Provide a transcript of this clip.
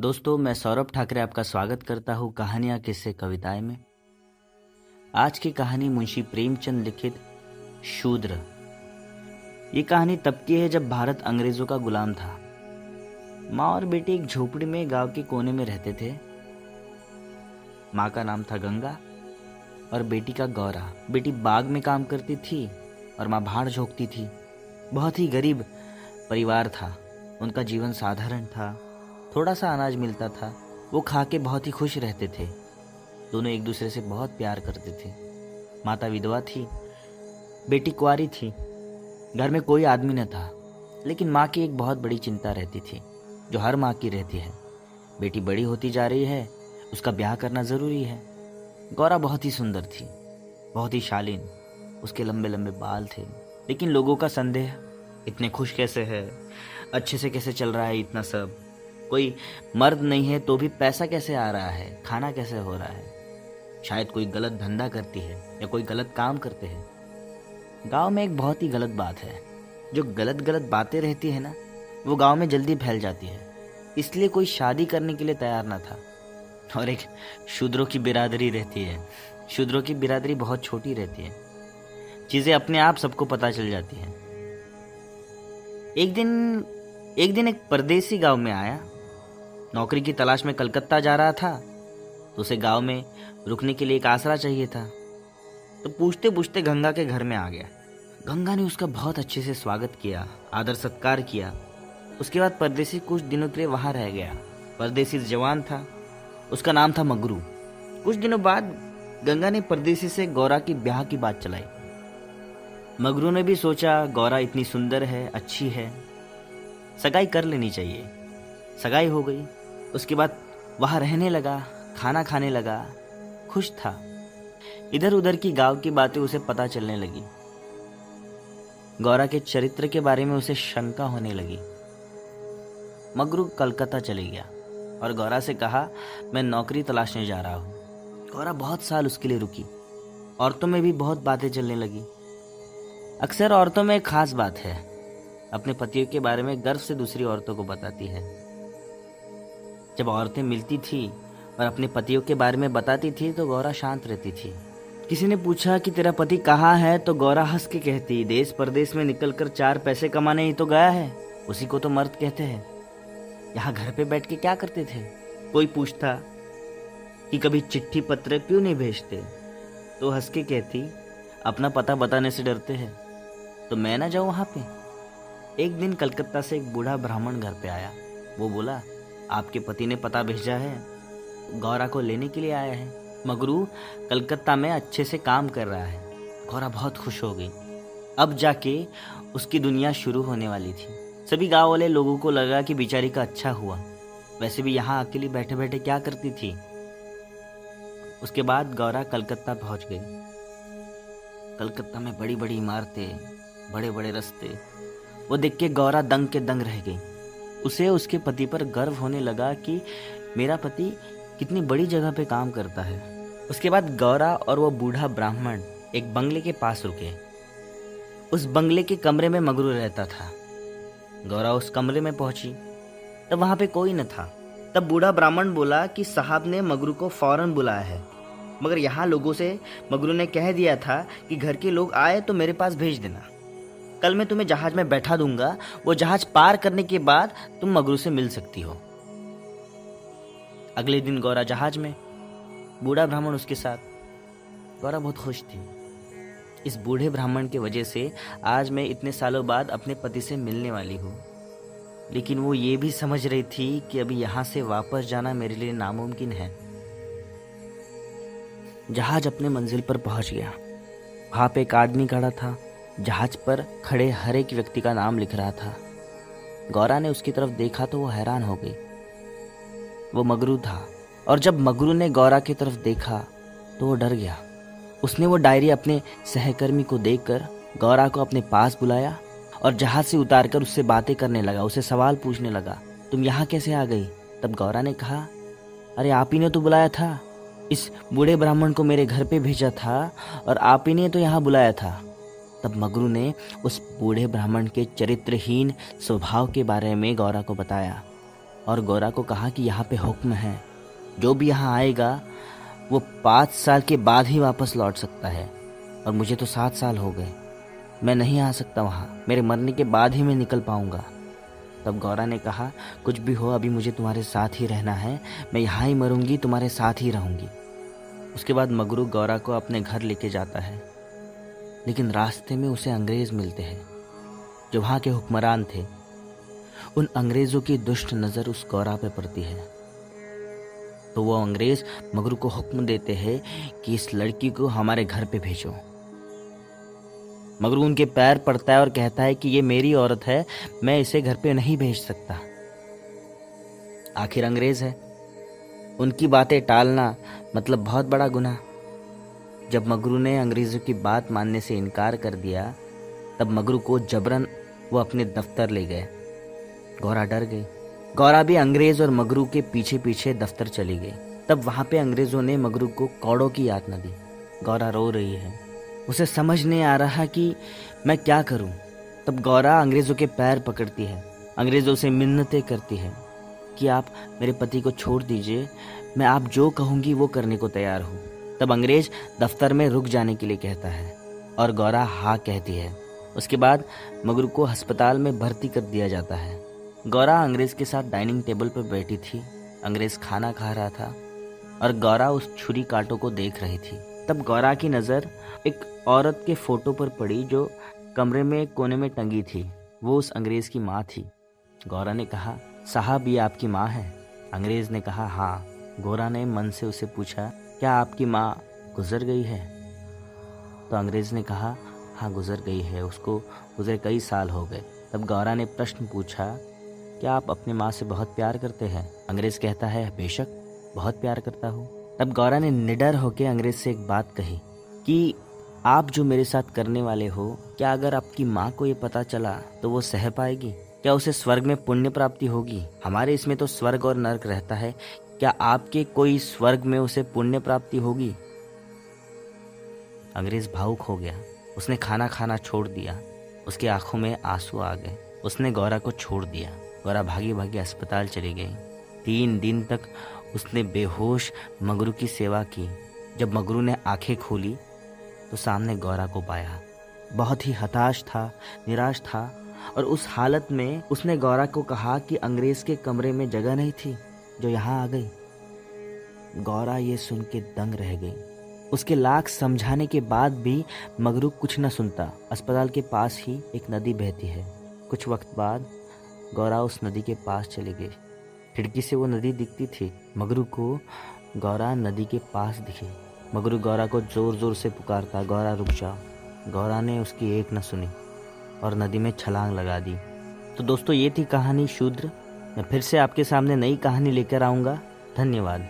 दोस्तों, मैं सौरभ ठाकरे आपका स्वागत करता हूँ कहानियाँ किस्से कविताएँ में। आज की कहानी मुंशी प्रेमचंद लिखित, शूद्र। ये कहानी तब की है जब भारत अंग्रेज़ों का गुलाम था। माँ और बेटी एक झोपड़ी में गाँव के कोने में रहते थे। माँ का नाम था गंगा और बेटी का गौरा। बेटी बाग में काम करती थी और माँ भाड़ झोंकती थी। बहुत ही गरीब परिवार था। उनका जीवन साधारण था। थोड़ा सा अनाज मिलता था। वो खा के बहुत ही खुश रहते थे। दोनों एक दूसरे से बहुत प्यार करते थे। माता विधवा थी, बेटी कुआरी थी। घर में कोई आदमी न था, लेकिन माँ की एक बहुत बड़ी चिंता रहती थी, जो हर माँ की रहती है। बेटी बड़ी होती जा रही है, उसका ब्याह करना ज़रूरी है। गौरा बहुत ही सुंदर थी, बहुत ही शालीन, उसके लंबे लंबे बाल थे। लेकिन लोगों का संदेह, इतने खुश कैसे है, अच्छे से कैसे चल रहा है इतना सब? कोई मर्द नहीं है तो भी पैसा कैसे आ रहा है? खाना कैसे हो रहा है? शायद कोई गलत धंधा करती है या कोई गलत काम करते हैं। गाँव में एक बहुत ही गलत बात है। जो गलत गलत बातें रहती है ना, वो गाँव में जल्दी फैल जाती है। इसलिए कोई शादी करने के लिए तैयार ना था। और एक शूद्रों की बिरादरी रहती है। शूद्रों की बिरादरी बहुत छोटी रहती है। चीज़ें अपने आप सबको पता चल जाती हैं। एक दिन एक दिन एक परदेसी गाँव में आया। नौकरी की तलाश में कलकत्ता जा रहा था तो उसे गाँव में रुकने के लिए एक आसरा चाहिए था। तो पूछते पूछते गंगा के घर में आ गया। गंगा ने उसका बहुत अच्छे से स्वागत किया, आदर सत्कार किया। उसके बाद परदेसी कुछ दिनों के लिए वहाँ रह गया। परदेसी जवान था, उसका नाम था मगरू। कुछ दिनों बाद गंगा ने परदेसी से गौरा की ब्याह की बात चलाई। मगरू ने भी सोचा, गौरा इतनी सुंदर है, अच्छी है, सगाई कर लेनी चाहिए। सगाई हो गई। उसके बाद वहाँ रहने लगा, खाना खाने लगा, खुश था। इधर उधर की गाँव की बातें उसे पता चलने लगी। गौरा के चरित्र के बारे में उसे शंका होने लगी। मगरू कलकत्ता चले गया और गौरा से कहा, मैं नौकरी तलाशने जा रहा हूँ। गौरा बहुत साल उसके लिए रुकी। औरतों में भी बहुत बातें चलने लगी। अक्सर औरतों में एक खास बात है। अपने पतियों के बारे में गर्व से दूसरी औरतों को बताती है। जब औरतें मिलती थी और अपने पतियों के बारे में बताती थी तो गौरा शांत रहती थी। किसी ने पूछा कि, तेरा पति कहाँ है? तो गौरा हंस के कहती, देश परदेश में निकलकर चार पैसे कमाने ही तो गया है। उसी को तो मर्द कहते हैं। यहाँ घर पे बैठ के क्या करते थे? कोई पूछता कि, कभी चिट्ठी पत्र क्यों नहीं भेजते? तो हंस के कहती, अपना पता बताने से डरते हैं। तो मैं ना जाऊँ वहाँ पे? एक दिन कलकत्ता से एक बूढ़ा ब्राह्मण घर पे आया। वो बोला आपके पति ने पता भेजा है। गौरा को लेने के लिए आया है। मगरू कलकत्ता में अच्छे से काम कर रहा है। गौरा बहुत खुश हो गई। अब जाके उसकी दुनिया शुरू होने वाली थी। सभी गाँव वाले लोगों को लगा कि बिचारी का अच्छा हुआ। वैसे भी यहाँ अकेली बैठे बैठे क्या करती थी? उसके बाद गौरा कलकत्ता पहुँच गई। कलकत्ता में बड़ी बड़ी इमारतें बड़े बड़े रास्ते। वो देख के गौरा दंग के दंग रह गई। उसे उसके पति पर गर्व होने लगा कि मेरा पति कितनी बड़ी जगह पे काम करता है। उसके बाद गौरा और वो बूढ़ा ब्राह्मण एक बंगले के पास रुके। उस बंगले के कमरे में मगरू रहता था। गौरा उस कमरे में पहुँची। तब वहाँ पे कोई न था। तब बूढ़ा ब्राह्मण बोला कि साहब ने मगरू को फ़ौरन बुलाया है। मगर यहाँ लोगों से मगरू ने कह दिया था कि घर के लोग आए तो मेरे पास भेज देना। कल मैं तुम्हें जहाज़ में बैठा दूँगा। वो जहाज़ पार करने के बाद तुम मगरू से मिल सकती हो। अगले दिन गौरा जहाज़ में, बूढ़ा ब्राह्मण उसके साथ। गौरा बहुत खुश थी। इस बूढ़े ब्राह्मण की वजह से आज मैं इतने सालों बाद अपने पति से मिलने वाली हूँ। लेकिन वो ये भी समझ रही थी कि अभी यहाँ से वापस जाना मेरे लिए नामुमकिन है। जहाज़ अपने मंजिल पर पहुँच गया। वहाँ पे एक आदमी खड़ा था। जहाज़ पर खड़े हर एक व्यक्ति का नाम लिख रहा था। गौरा ने उसकी तरफ़ देखा तो वो हैरान हो गई। वो मगरू था और जब मगरू ने गौरा की तरफ़ देखा तो वो डर गया। उसने वो डायरी अपने सहकर्मी को देखकर गौरा को अपने पास बुलाया और जहाज़ से उतारकर उससे बातें करने लगा, उसे सवाल पूछने लगा, तुम यहाँ कैसे आ गई? तब गौरा ने कहा, अरे आप ही ने तो बुलाया था। इस बूढ़े ब्राह्मण को मेरे घर पे भेजा था और आप ही ने तो यहाँ बुलाया था। तब मगरू ने उस बूढ़े ब्राह्मण के चरित्रहीन स्वभाव के बारे में गौरा को बताया और गौरा को कहा कि यहाँ पे हुक्म है। जो भी यहाँ आएगा, वो पाँच साल के बाद ही वापस लौट सकता है और मुझे तो सात साल हो गए। मैं नहीं आ सकता वहाँ। मेरे मरने के बाद ही मैं निकल पाऊँगा। तब गौरा ने कहा, कुछ भी हो, अभी मुझे तुम्हारे साथ ही रहना है। मैं यहाँ ही मरूँगी, तुम्हारे साथ ही रहूँगी। उसके बाद मगरू गौरा को अपने घर लेके जाता है। लेकिन रास्ते में उसे अंग्रेज़ मिलते हैं। जो वहाँ के हुक्मरान थे, उन अंग्रेज़ों की दुष्ट नज़र उस गौरा पे पड़ती है। तो वो अंग्रेज़ मगरू को हुक्म देते हैं कि इस लड़की को हमारे घर पे भेजो। मगरू उनके पैर पड़ता है और कहता है कि ये मेरी औरत है, मैं इसे घर पे नहीं भेज सकता। आखिर अंग्रेज़ है। उनकी बातें टालना मतलब बहुत बड़ा गुना जब मगरू ने अंग्रेज़ों की बात मानने से इनकार कर दिया, तब मगरू को जबरन वो अपने दफ्तर ले गए। गौरा डर गई। गौरा भी अंग्रेज़ और मगरू के पीछे पीछे दफ्तर चली गई। तब वहाँ पे अंग्रेज़ों ने मगरू को कौड़ों की यातना दी। गौरा रो रही है। उसे समझ नहीं आ रहा कि मैं क्या करूँ। तब गौरा अंग्रेज़ों के पैर पकड़ती है। अंग्रेज़ों से मिन्नतें करती है कि आप मेरे पति को छोड़ दीजिए। मैं आप जो कहूँगी वो करने को तैयार हूँ। तब अंग्रेज़ दफ्तर में रुक जाने के लिए कहता है और गौरा हाँ कहती है। उसके बाद मगरू को अस्पताल में भर्ती कर दिया जाता है। गौरा अंग्रेज़ के साथ डाइनिंग टेबल पर बैठी थी। अंग्रेज़ खाना खा रहा था और गौरा उस छुरी कांटों को देख रही थी। तब गौरा की नज़र एक औरत के फ़ोटो पर पड़ी जो कमरे में कोने में टंगी थी। वो उस अंग्रेज़ की माँ थी। गौरा ने कहा, साहब, ये आपकी माँ है? अंग्रेज़ ने कहा हाँ। गौरा ने मन से उसे पूछा क्या आपकी माँ गुजर गई है? तो अंग्रेज़ ने कहा हाँ गुजर गई है। उसको गुजरे कई साल हो गए। तब गौरा ने प्रश्न पूछा, क्या आप अपनी माँ से बहुत प्यार करते हैं? अंग्रेज़ कहता है, बेशक, बहुत प्यार करता हूँ। तब गौरा ने निडर होकर अंग्रेज़ से एक बात कही कि आप जो मेरे साथ करने वाले हो, क्या अगर आपकी माँ को ये पता चला तो वो सह पाएगी? क्या उसे स्वर्ग में पुण्य प्राप्ति होगी? हमारे इसमें तो स्वर्ग और नर्क रहता है क्या आपके कोई स्वर्ग में उसे पुण्य प्राप्ति होगी? अंग्रेज़ भावुक हो गया। उसने खाना खाना छोड़ दिया। उसकी आँखों में आँसू आ गए। उसने गौरा को छोड़ दिया। गौरा भागी भागी अस्पताल चली गई। तीन दिन तक उसने बेहोश मगरू की सेवा की। जब मगरू ने आँखें खोली तो सामने गौरा को पाया। बहुत ही हताश था, निराश था और उस हालत में उसने गौरा को कहा कि अंग्रेज़ के कमरे में जगह नहीं थी। जो यहाँ आ गई। गौरा ये सुन के दंग रह गई। उसके लाख समझाने के बाद भी मगरू कुछ न सुनता। अस्पताल के पास ही एक नदी बहती है। कुछ वक्त बाद गौरा उस नदी के पास चली गई। खिड़की से वो नदी दिखती थी। मगरू को गौरा नदी के पास दिखी। मगरू गौरा को ज़ोर ज़ोर से पुकारता, गौरा, रुक जा। गौरा ने उसकी एक न सुनी और नदी में छलांग लगा दी। तो दोस्तों, ये थी कहानी शूद्र मैं फिर से आपके सामने नई कहानी लेकर आऊँगा। धन्यवाद।